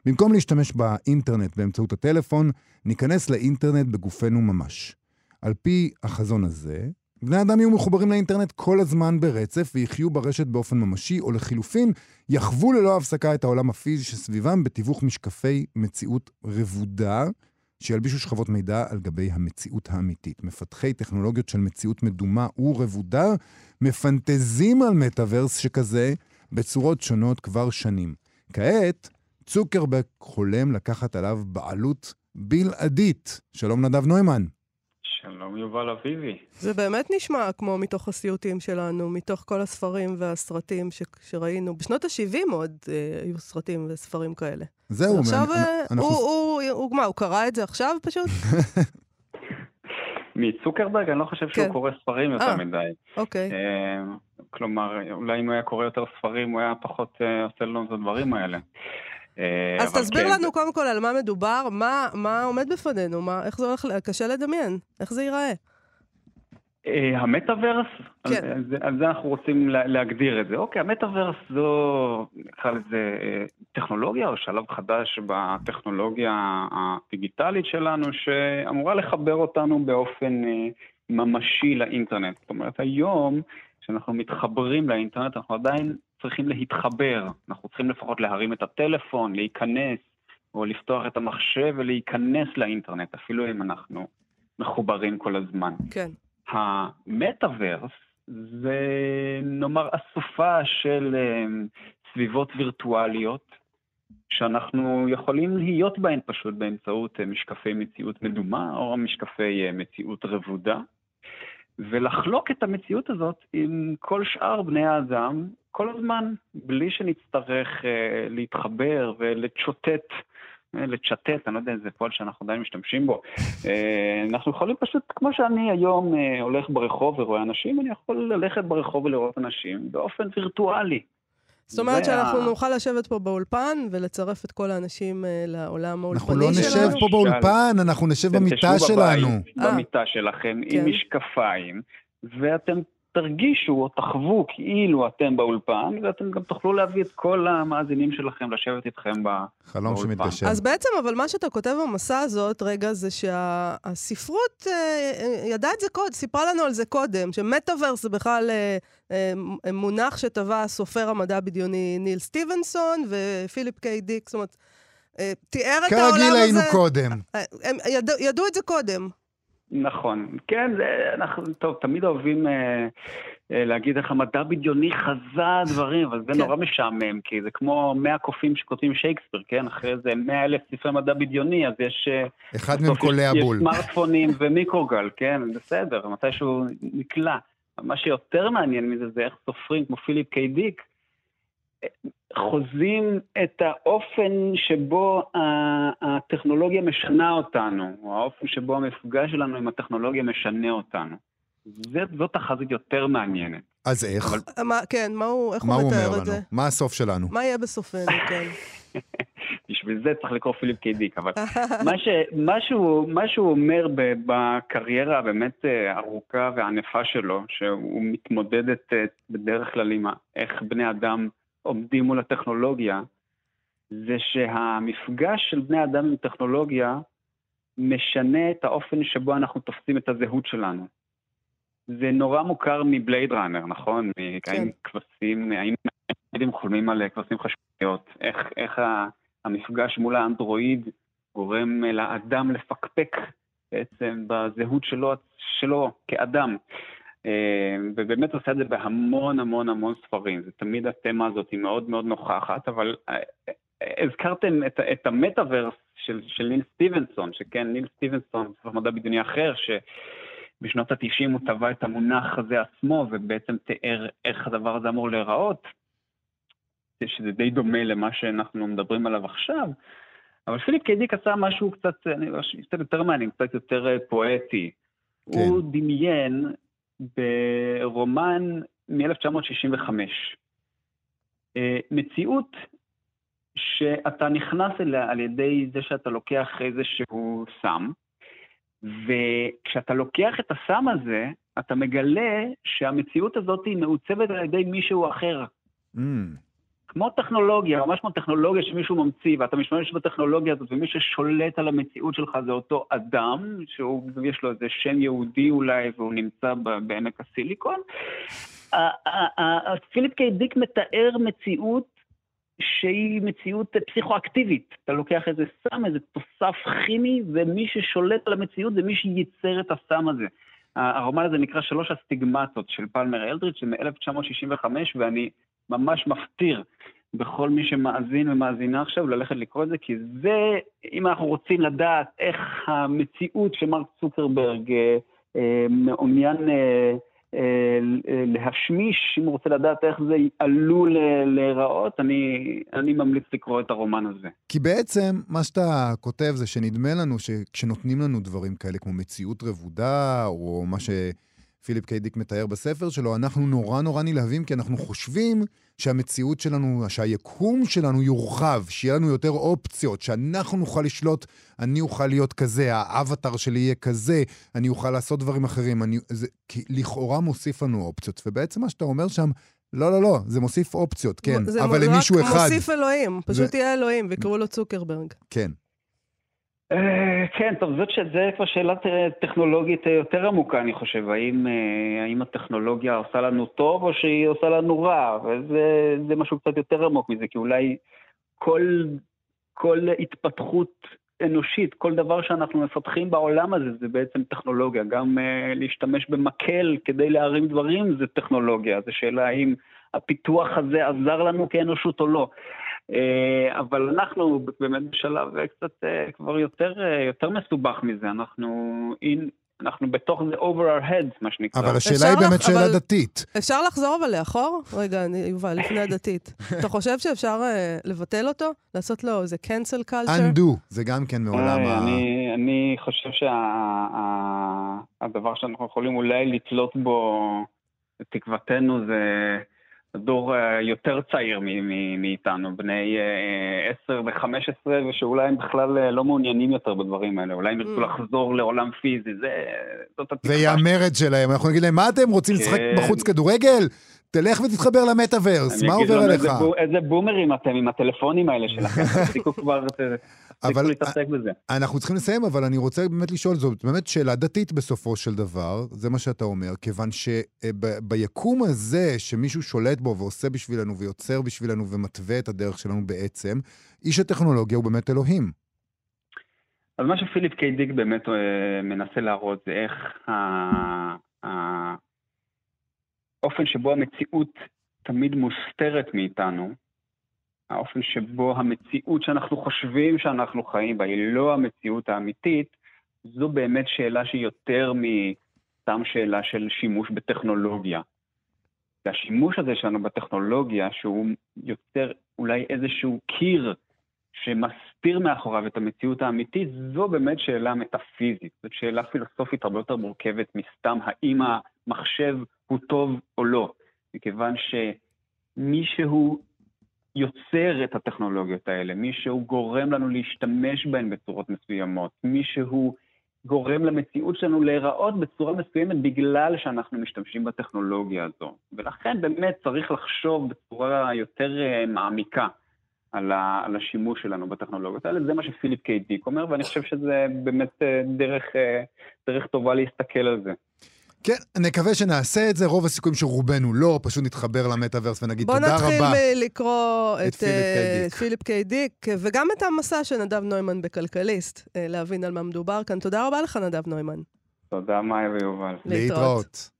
במקום להשתמש באינטרנט באמצעות הטלפון, ניכנס לאינטרנט בגופנו ממש. על פי החזון הזה, בני אדם יהיו מחוברים לאינטרנט כל הזמן ברצף ויחיו ברשת באופן ממשי, או לחילופין, יחוו ללא הפסקה את העולם הפיזי שסביבם בתיווך משקפי מציאות רבודה, שילבישו שכבות מידע על גבי המציאות האמיתית. מפתחי טכנולוגיות של מציאות מדומה ורבודה מפנטזים על מטאוורס שכזה בצורות שונות כבר שנים. כעת, צוקרבק חולם לקחת עליו בעלות בלעדית. שלום נדב נוימן. שלום יובל אביבי. זה באמת נשמע כמו מתוך הסיוטים שלנו, מתוך כל הספרים והסרטים ש- שראינו. בשנות ה-70 עוד אה, היו סרטים וספרים כאלה. זהו, עכשיו, מה- אה, אנחנו... הוא, הוא, הוא, מה, הוא קרא את זה עכשיו פשוט? מצוקרברג אני לא חושב שהוא כן. קורא ספרים אה. יותר מדי. אוקיי. אה, כלומר, אולי אם הוא היה קורא יותר ספרים, הוא היה פחות אה, עושה לנו את הדברים האלה. אה, אז תסביר כן, לנו קודם כל על מה מדובר, מה, מה עומד בפנינו, מה, איך זה הולך, קשה לדמיין, איך זה ייראה. אה, המטאוורס, כן. על, זה, על זה אנחנו רוצים לה, להגדיר את זה. אוקיי, המטאוורס זו, נקרא לזה, אה, טכנולוגיה או שלב חדש בטכנולוגיה הדיגיטלית שלנו, שאמורה לחבר אותנו באופן ממשי לאינטרנט. זאת אומרת, היום, כשאנחנו מתחברים לאינטרנט, אנחנו עדיין צריכים להתחבר. אנחנו צריכים לפחות להרים את הטלפון, להיכנס, או לפתוח את המחשב ולהיכנס לאינטרנט, אפילו אם אנחנו מחוברים כל הזמן. כן. המטאוורס זה נאמר אסופה של אמ, סביבות וירטואליות שאנחנו יכולים להיות בהן פשוט באמצעות אה, משקפי מציאות מדומה או משקפי אה, מציאות רבודה ולחלוק את המציאות הזאת עם כל שאר בני האדם כל הזמן, בלי שנצטרך אה, להתחבר ולצ'וטט אה, לצ'טט, אני לא יודע איזה פועל שאנחנו עדיין משתמשים בו. אה, אנחנו יכולים פשוט, כמו שאני היום אה, הולך ברחוב ורואה אנשים, אני יכול ללכת ברחוב ולראות אנשים באופן וירטואלי. זאת אומרת שאנחנו ה- נוכל לשבת פה באולפן ולצרף את כל האנשים אה, לעולם האולפני אנחנו לא שלנו. נשב פה באולפן, אנחנו נשב אתם במיטה תשבו שלנו. בבית, אה. במיטה שלכם, כן. עם משקפיים, ואתם תרגישו או תחוו כאילו אתם באולפן, ואתם גם תוכלו להביא את כל המאזינים שלכם לשבת איתכם ב... חלום באולפן. שמתגשם. אז בעצם, אבל מה שאתה כותב במסע הזאת, רגע, זה שהספרות ידעה את זה קודם, סיפרה לנו על זה קודם, שמטאוורס זה בכלל אה, אה, מונח שטבע סופר המדע הבדיוני ניל סטיבנסון ופיליפ קיי דיק, זאת אומרת, אה, תיאר את העולם הזה... כרגיל היינו קודם. אה, הם ידעו, ידעו את זה קודם. נכון, כן, זה, אנחנו, טוב, תמיד אוהבים אה, אה, להגיד איך המדע בדיוני חזה דברים, אבל זה כן. נורא משעמם, כי זה כמו 100 קופים שכותבים שייקספיר, כן? אחרי זה 100 אלף ספרי מדע בדיוני, אז יש... אה, אחד מהם קולע יש- בול. יש סמארטפונים ומיקרוגל, כן, בסדר, מתישהו נקלע. מה שיותר מעניין מזה זה איך סופרים כמו פיליפ קיי דיק חוזים את האופן שבו הטכנולוגיה משנה אותנו, או האופן שבו המפגש שלנו עם הטכנולוגיה משנה אותנו. זה, זאת תחזית יותר מעניינת. אז איך? אבל- אה, מה, כן, מה הוא, איך מה הוא הוא מתאר את זה? לנו? מה הסוף שלנו? מה יהיה בסופנו, כן. בשביל זה צריך לקרוא פיליפ קיי דיק, אבל מה, ש, מה, שהוא, מה שהוא אומר ב, בקריירה הבאמת אה, ארוכה וענפה שלו, שהוא מתמודדת אה, בדרך כלל עם איך בני אדם עומדים מול הטכנולוגיה, זה שהמפגש של בני אדם עם טכנולוגיה משנה את האופן שבו אנחנו תופסים את הזהות שלנו. זה נורא מוכר מבלייד ראנר, נכון? כן. האם כבשים, האם הייתם חולמים על כבשים חשמליות? איך, איך ה... המפגש מול האנדרואיד גורם לאדם לפקפק בעצם בזהות שלו, שלו כאדם. אה, ובאמת עושה את זה בהמון המון המון ספרים. זה תמיד התמה הזאת היא מאוד מאוד נוכחת, אבל אה, הזכרתם את, את המטאוורס של, של ניל סטיבנסון, שכן, ניל סטיבנסון, ספר מדע בדיוני אחר, בשנות ה-90 הוא טבע את המונח הזה עצמו, ובעצם תיאר איך הדבר הזה אמור להיראות, שזה די דומה למה שאנחנו מדברים עליו עכשיו. אבל פיליפ קיידיק עשה משהו קצת, אני חושב, יותר מעניין, קצת יותר אה, פואטי. כן. הוא דמיין ברומן מ-1965 אה, מציאות שאתה נכנס אליה על ידי זה שאתה לוקח איזשהו סם, וכשאתה לוקח את הסם הזה, אתה מגלה שהמציאות הזאת היא מעוצבת על ידי מישהו אחר. Mm. כמו טכנולוגיה, ממש כמו טכנולוגיה שמישהו ממציא, ואתה משתמש בטכנולוגיה הזאת, ומי ששולט על המציאות שלך זה אותו אדם, שיש לו איזה שם יהודי אולי, והוא נמצא בעמק הסיליקון. פיליפ קיי דיק מתאר מציאות שהיא מציאות פסיכואקטיבית. אתה לוקח איזה סם, איזה תוסף כימי, ומי ששולט על המציאות זה מי שייצר את הסם הזה. הרומן הזה נקרא שלוש הסטיגמטות של פלמר אלדריץ', מ-1965, ואני ממש מפטיר בכל מי שמאזין ומאזינה עכשיו ללכת לקרוא את זה, כי זה, אם אנחנו רוצים לדעת איך המציאות שמרק צוקרברג אה, אה, מעוניין אה, אה, להשמיש, אם הוא רוצה לדעת איך זה עלול להיראות, אני, אני ממליץ לקרוא את הרומן הזה. כי בעצם מה שאתה כותב זה שנדמה לנו שכשנותנים לנו דברים כאלה כמו מציאות רבודה, או מה שפיליפ קיידיק מתאר בספר שלו, אנחנו נורא נורא נלהבים כי אנחנו חושבים שהמציאות שלנו, שהיקום שלנו יורחב, שיהיה לנו יותר אופציות, שאנחנו נוכל לשלוט, אני אוכל להיות כזה, האבטר שלי יהיה כזה, אני אוכל לעשות דברים אחרים. אני, זה לכאורה מוסיף לנו אופציות, ובעצם מה שאתה אומר שם, לא, לא, לא, זה מוסיף אופציות, כן, אבל למישהו אחד... זה רק מוסיף אלוהים, פשוט זה... יהיה אלוהים, ויקראו לו צוקרברג. כן. אה, כן, טוב, זאת שזה כבר שאלה טכנולוגית יותר עמוקה, אני חושב. האם, אה, האם הטכנולוגיה עושה לנו טוב או שהיא עושה לנו רע? וזה משהו קצת יותר עמוק מזה, כי אולי כל, כל התפתחות אנושית, כל דבר שאנחנו מפתחים בעולם הזה זה בעצם טכנולוגיה. גם uh, להשתמש במקל כדי להרים דברים זה טכנולוגיה. זו שאלה האם הפיתוח הזה עזר לנו כאנושות או לא. אה, אבל אנחנו באמת בשלב קצת אה, כבר יותר, אה, יותר מסובך מזה, אנחנו, in, אנחנו בתוך זה over our heads, מה שנקרא. אבל השאלה היא באמת שאלה אבל... דתית. אפשר לחזור אבל לאחור? רגע, אני, יובל, לפני הדתית. אתה חושב שאפשר uh, לבטל אותו? לעשות לו איזה cancel culture? undo, זה גם כן מעולם ה... אני, אני חושב שהדבר שה, שאנחנו יכולים אולי לתלות בו, תקוותנו זה... דור אה, יותר צעיר מאיתנו, בני 10 אה, ו-15, ושאולי הם בכלל אה, לא מעוניינים יותר בדברים האלה, אולי הם ירצו mm. לחזור לעולם פיזי, זה, זאת התקווה. זה יהיה המרד שלהם, אנחנו נגיד להם, מה אתם רוצים לשחק כן. בחוץ כדורגל? תלך ותתחבר למטאוורס, מה עובר עליך? איזה בומרים אתם עם הטלפונים האלה שלכם, תפסיקו כבר, תפסיקו להתעסק בזה. אנחנו צריכים לסיים, אבל אני רוצה באמת לשאול, זאת באמת שאלה דתית בסופו של דבר, זה מה שאתה אומר, כיוון שביקום הזה, שמישהו שולט בו ועושה בשבילנו ויוצר בשבילנו ומתווה את הדרך שלנו בעצם, איש הטכנולוגיה הוא באמת אלוהים. אז מה שפיליפ קיי דיק באמת אה, מנסה להראות זה איך האופן שבו המציאות תמיד מוסתרת מאיתנו, האופן שבו המציאות שאנחנו חושבים שאנחנו חיים בה היא לא המציאות האמיתית, זו באמת שאלה שהיא יותר מסתם שאלה של שימוש בטכנולוגיה. והשימוש הזה שלנו בטכנולוגיה, שהוא יוצר אולי איזשהו קיר שמסתיר מאחוריו את המציאות האמיתית, זו באמת שאלה מטאפיזית. זאת שאלה פילוסופית הרבה יותר מורכבת מסתם האם המחשב הוא טוב או לא. מכיוון שמישהו יוצר את הטכנולוגיות האלה, מישהו גורם לנו להשתמש בהן בצורות מסוימות, מישהו גורם למציאות שלנו להיראות בצורה מסוימת בגלל שאנחנו משתמשים בטכנולוגיה הזו. ולכן באמת צריך לחשוב בצורה יותר uh, מעמיקה על, ה, על השימוש שלנו בטכנולוגיות האלה. זה מה שפיליפ קיי דיק אומר, ואני חושב שזה באמת uh, דרך, uh, דרך טובה להסתכל על זה. כן, נקווה שנעשה את זה, רוב הסיכויים שרובנו לא, פשוט נתחבר למטאוורס ונגיד תודה רבה. בוא נתחיל לקרוא את, את uh, פיליפ קיי דיק, וגם את המסע של נדב נוימן בכלכליסט, uh, להבין על מה מדובר כאן. תודה רבה לך, נדב נוימן. תודה, מאיה ויובל. להתראות.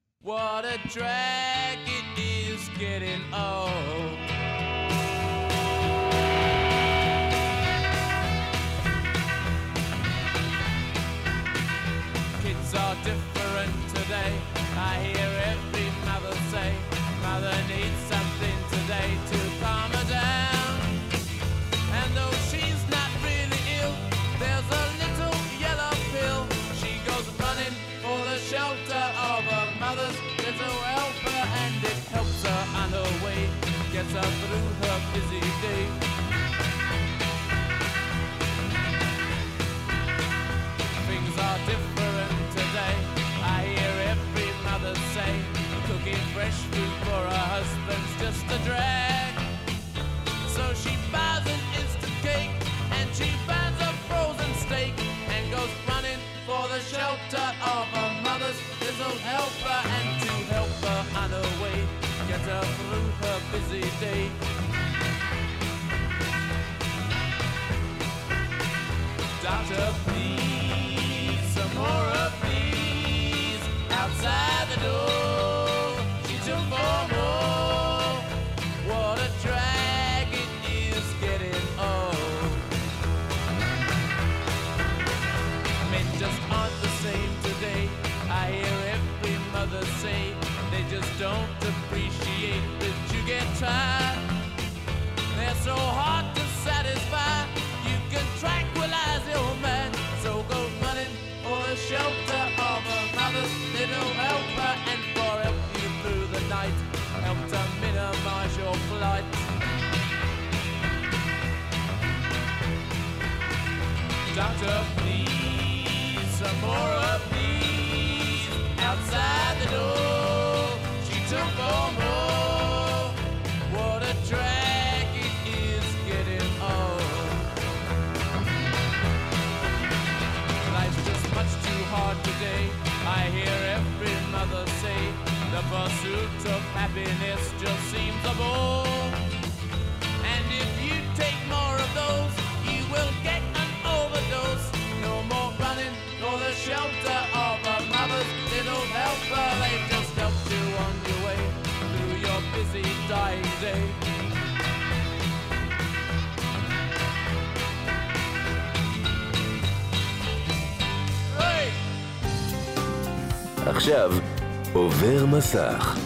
Kids are different today. I hear every mother say, Mother needs her through her busy day. They're so hard to satisfy. You can tranquilize your man. So go running for the shelter of little helper and for help you through the night. Help to minimize your flight. Doctor, pursuit of happiness just seems a bore. And if you take more of those, you will get an overdose. No more running for the shelter of a mother's little helper. They just help you on your way through your busy dying day. Hey! עכשיו עובר מסך.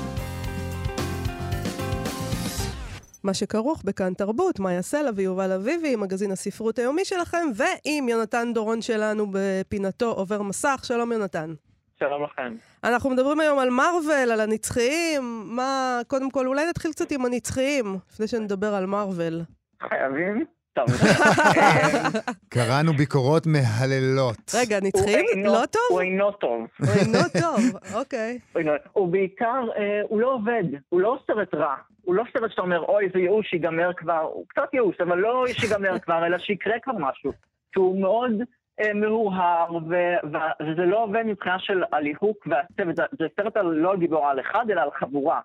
מה שכרוך בכאן תרבות, מאיה סלע ויובל אביבי, מגזין הספרות היומי שלכם, ועם יונתן דורון שלנו בפינתו עובר מסך. שלום יונתן. שלום לכם. אנחנו מדברים היום על מארוול, על הנצחיים. מה, קודם כל, אולי נתחיל קצת עם הנצחיים, לפני שנדבר על מארוול. חייבים? טוב. קראנו ביקורות מהללות. רגע, נצחיים? לא טוב? הוא אינו טוב. הוא אינו טוב, אוקיי. הוא בעיקר, אה, הוא לא עובד, הוא לא סרט רע. הוא לא סרט שאתה אומר, אוי, זה ייאוש, שיגמר כבר. הוא קצת ייאוש, אבל לא שיגמר כבר, אלא שיקרה כבר משהו. שהוא מאוד אה, מהורהר, וזה לא עובד מבחינה של הליהוק והצוות. זה, זה סרט לא על גיבור על אחד, אלא על חבורה.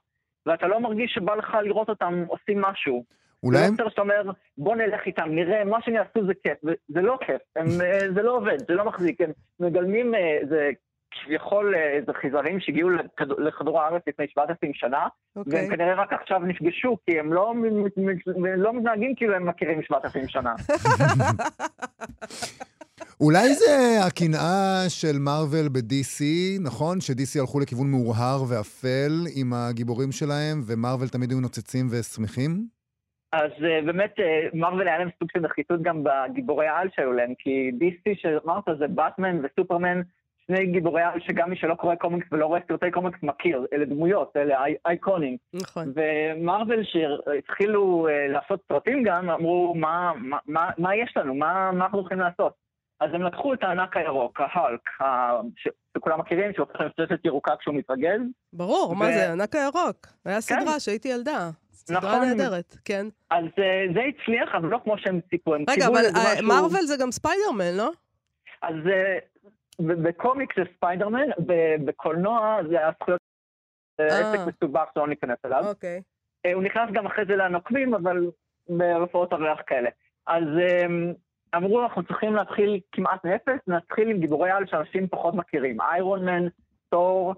ואתה לא מרגיש שבא לך לראות אותם עושים משהו. אולי זה סרט שאתה אומר, בוא נלך איתם, נראה, מה שהם יעשו זה כיף. וזה לא כיף, הם, אה, זה לא עובד, זה לא מחזיק. הם מגלמים אה, איזה כביכול אה, איזה חיזרים שהגיעו לכדור- הארץ לפני 7,000 שנה, אוקיי. והם כנראה רק עכשיו נפגשו, כי הם לא, לא מתנהגים כאילו הם מכירים 7,000 שנה. אולי זה הקנאה של מארוול ב-DC, נכון? ש-DC הלכו לכיוון מאורהר ואפל עם הגיבורים שלהם, ומארוול תמיד היו נוצצים ושמחים? אז uh, באמת, uh, מרוויל היה להם סוג של נחיתות גם בגיבורי העל שהיו להם, כי DC שאמרת זה באטמן וסופרמן, שני גיבורי על שגם מי שלא קורא קומיקס ולא רואה סרטי קומיקס מכיר, אלה דמויות, אלה אי- אייקונים. נכון. ומרוויל שהתחילו אה, לעשות סרטים גם, אמרו, מה, מה, מה, מה יש לנו? מה, מה אנחנו הולכים לעשות? אז הם לקחו את הענק הירוק, ההלק, ה- ש- שכולם מכירים, שהוא הופך למפלצת ירוקה כשהוא מתרגז. ברור, מה ו- זה, ענק הירוק. היה סדרה שהייתי ילדה. סדרה נכון. נהדרת, כן. אז אה, זה הצליח, אבל לא כמו שהם ציפו. הם רגע, אבל משהו- מארוול זה גם ספיידרמן, לא? אז אה, בקומיקס זה ספיידרמן, בקולנוע זה הזכויות... אה. עסק מסובך שלא ניכנס אליו. אוקיי. הוא נכנס גם אחרי זה לנוקמים, אבל ברפואות הריח כאלה. אז אמ, אמרו, אנחנו צריכים להתחיל כמעט מאפס, נתחיל עם גיבורי על שאנשים פחות מכירים. איירון מן, תור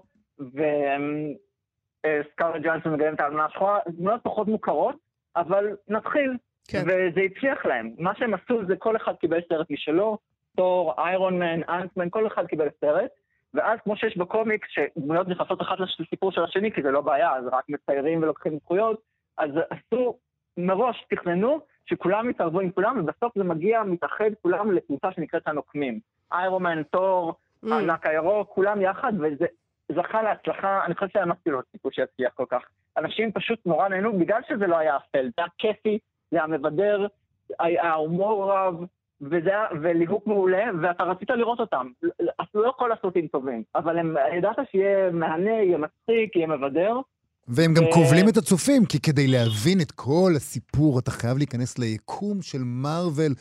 וסקארלט ג'אנסון מגלם את האלמנה השחורה, דמויות פחות מוכרות, אבל נתחיל. כן. וזה הצליח להם. מה שהם עשו זה כל אחד קיבל סרט משלו, תור, איירון מן, אנטמן, כל אחד קיבל סרט. ואז כמו שיש בקומיקס, שדמויות נכנסות אחת לסיפור של השני, כי זה לא בעיה, אז רק מציירים ולוקחים זכויות, אז עשו, מראש תכננו שכולם יתערבו עם כולם, ובסוף זה מגיע, מתאחד כולם לקבוצה שנקראת הנוקמים. איירומן, תור, Mm. הענק הירוק, כולם יחד, וזה זכה להצלחה, אני חושב שאמרתי לו סיפור שיצליח כל כך. אנשים פשוט נורא נהנו, בגלל שזה לא היה אפל, זה היה כיפי, זה היה מבדר, היה ההומור רב, וזה היה, וליהוק מעולה, ואתה רצית לראות אותם. אפילו לא כל הסרטים טובים, אבל הם, ידעת שיהיה מהנה, יהיה מצחיק, יהיה מבדר. והם גם כובלים את הצופים, כי כדי להבין את כל הסיפור, אתה חייב להיכנס ליקום של מארוול,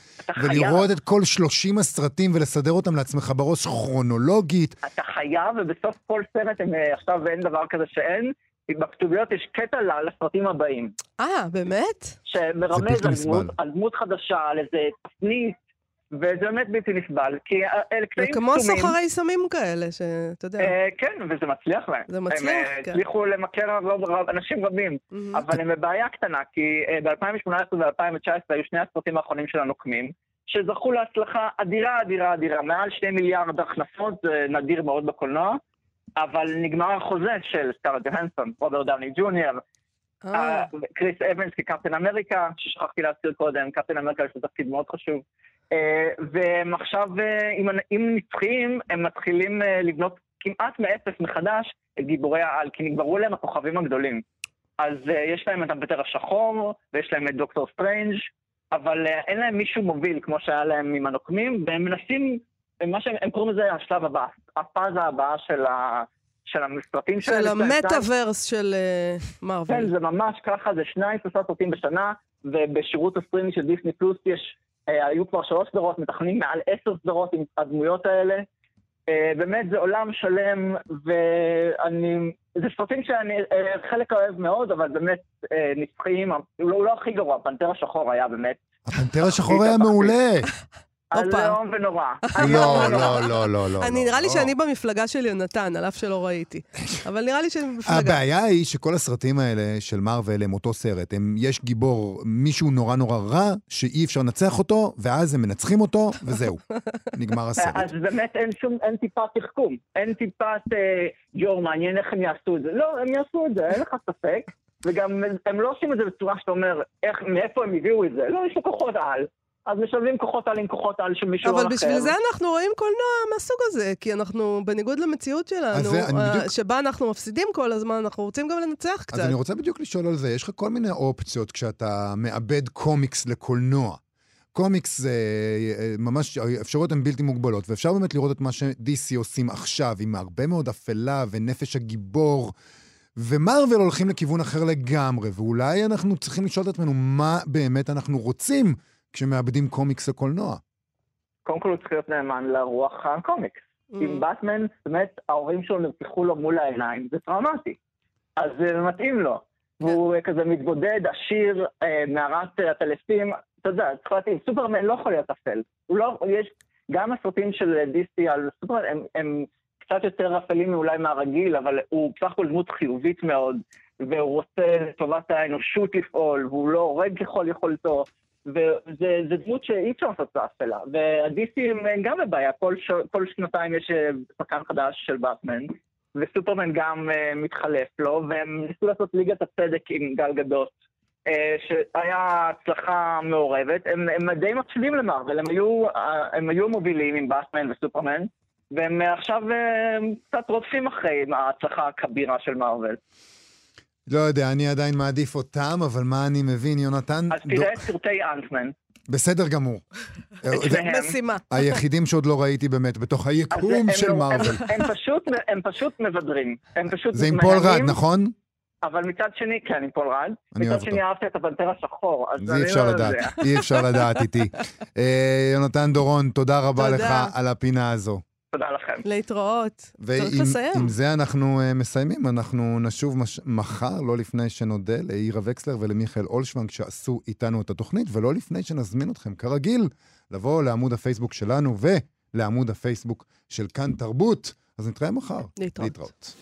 ולראות את כל 30 הסרטים ולסדר אותם לעצמך בראש כרונולוגית. אתה חייב, ובסוף כל סרט, הם, אה, עכשיו אין דבר כזה שאין, בכתוביות יש קטע לסרטים הבאים. אה, באמת? שמרמז. דמות, על דמות חדשה, על איזה תפנית, וזה באמת בלתי נסבל, כי אלה זה קטעים כמו קסומים. סוחרי סמים כאלה, שאתה יודע. אה, כן, וזה מצליח להם. זה מצליח, הם אה, כן. הצליחו למכר רב- רב- אנשים רבים. אבל הם בבעיה קטנה, כי ב-2018 ו-2019 היו שני הסרטים האחרונים של הנוקמים, שזכו להצלחה אדירה, אדירה, אדירה. מעל שני מיליארד הכנסות, זה נדיר מאוד בקולנוע, אבל נגמר החוזה של סקארט ג'והנסון, רוברט דאוני ג'וניור, אה, אה, קריס אבנס כקפטן אמריקה, ששכחתי להזכיר קודם, קפטן אמריקה יש לו תפקיד מאוד חשוב. אה, והם עכשיו, אה, אם נצחיים, הם מתחילים אה, לבנות כמעט מאפס מחדש את גיבורי העל, כי נגמרו להם הכוכבים הגדולים. אז אה, יש להם את הפנתר השחור, ויש להם את דוקטור סטרנג', אבל אה, אין להם מישהו מוביל כמו שהיה להם עם הנוקמים, והם מנסים, מה שהם הם קוראים לזה השלב הבא, הפאזה הבאה של, ה, של הסרטים שלהם. של יש להם שניים- המטאוורס של אה, כן. זה ממש ככה, זה שניים, שלושה סרטים בשנה, ובשירות הסטרימי של דיסני פלוס יש, אה, היו כבר שלוש סדרות, מתכננים מעל עשר סדרות עם הדמויות האלה. אה, באמת, זה עולם שלם, ואני... זה סרטים שאני אה, חלק אוהב מאוד, אבל באמת אה, נצחיים, הוא לא, הוא לא הכי גרוע, פנתר השחור היה באמת. הפנתר השחור היה מעולה. ונורא. לא, איום ונורא. לא, לא, לא, לא. אני לא, נראה לי לא. שאני במפלגה של יונתן, על אף שלא ראיתי. אבל נראה לי שאני במפלגה. הבעיה היא שכל הסרטים האלה של מארוול הם אותו סרט. יש גיבור, מישהו נורא נורא רע, שאי אפשר לנצח אותו, ואז הם מנצחים אותו, וזהו. נגמר הסרט. אז באמת אין שום, אין טיפת תחכום, אין טיפת אה, יואו, מעניין איך הם יעשו את זה. לא, הם יעשו את זה, אין לך ספק. וגם הם לא עושים את זה בצורה שאתה אומר, איך, מאיפה הם הביאו את זה. לא, יש לו כוחות על. אז משלבים כוחות על עם כוחות על של מישהו אחר. אבל בשביל זה אנחנו רואים קולנוע מהסוג הזה, כי אנחנו, בניגוד למציאות שלנו, אז זה- אני אה, בדיוק- שבה אנחנו מפסידים כל הזמן, אנחנו רוצים גם לנצח קצת. אז אני רוצה בדיוק לשאול על זה. יש לך כל מיני אופציות כשאתה מאבד קומיקס לקולנוע. קומיקס זה אה, ממש, האפשרויות הן בלתי מוגבלות, ואפשר באמת לראות את מה ש-DC עושים עכשיו, עם הרבה מאוד אפלה ונפש הגיבור. ומרוויל הולכים לכיוון אחר לגמרי, ואולי אנחנו צריכים לשאול את עצמנו מה באמת אנחנו רוצים כשמאבדים קומיקס לקולנוע. קודם כל הוא צריך להיות נאמן לרוח הקומיקס. Mm. עם באטמן, באמת, ההורים שלו נרצחו לו מול העיניים, זה טראומטי. אז זה מתאים לו. והוא כזה מתבודד, עשיר, אה, מערת אה, הטלפים, אתה יודע, צריך להתאים, סופרמן לא יכול להיות אפל. הוא לא, יש, גם הסרטים של דיסטי על סופרמן הם, הם קצת יותר אפלים אולי מהרגיל, אבל הוא בסך הכל דמות חיובית מאוד, והוא רוצה לטובת האנושות לפעול, והוא לא הורג ככל יכולתו. וזה דמות שאי אפשר לעשות אותה אפלה. והדיסי הם גם בבעיה, כל, ש... כל שנתיים יש אה, שחקן חדש של באטמן, וסופרמן גם uh, מתחלף לו, והם ניסו לעשות ליגת הצדק עם גל גדות, uh, שהיה הצלחה מעורבת. הם, הם די מקשיבים למרוויל, הם, uh, הם היו מובילים עם באטמן וסופרמן, והם עכשיו uh, קצת רודפים אחרי ההצלחה הכבירה של מארוול. לא יודע, אני עדיין מעדיף אותם, אבל מה אני מבין, יונתן? אז תראה את סרטי אנטמן. בסדר גמור. את שניהם. משימה. היחידים שעוד לא ראיתי באמת בתוך היקום של מארוול. הם, פשוט, הם פשוט מבדרים. הם פשוט זה עם פול רד, נכון? אבל מצד שני, כן, עם פול רד. אני אוהב מצד שני, אהבתי את הפנתר השחור. אז אי אפשר לדעת. אי אפשר לדעת איתי. אה, יונתן דורון, תודה רבה. לך על הפינה הזו. תודה לכם. להתראות. צריך ועם לסיים. עם זה אנחנו אה, מסיימים, אנחנו נשוב מש... מחר, לא לפני שנודה לאירה וקסלר ולמיכאל אולשוונג שעשו איתנו את התוכנית, ולא לפני שנזמין אתכם, כרגיל, לבוא לעמוד הפייסבוק שלנו ולעמוד הפייסבוק של כאן תרבות. אז נתראה מחר. להתראות. להתראות.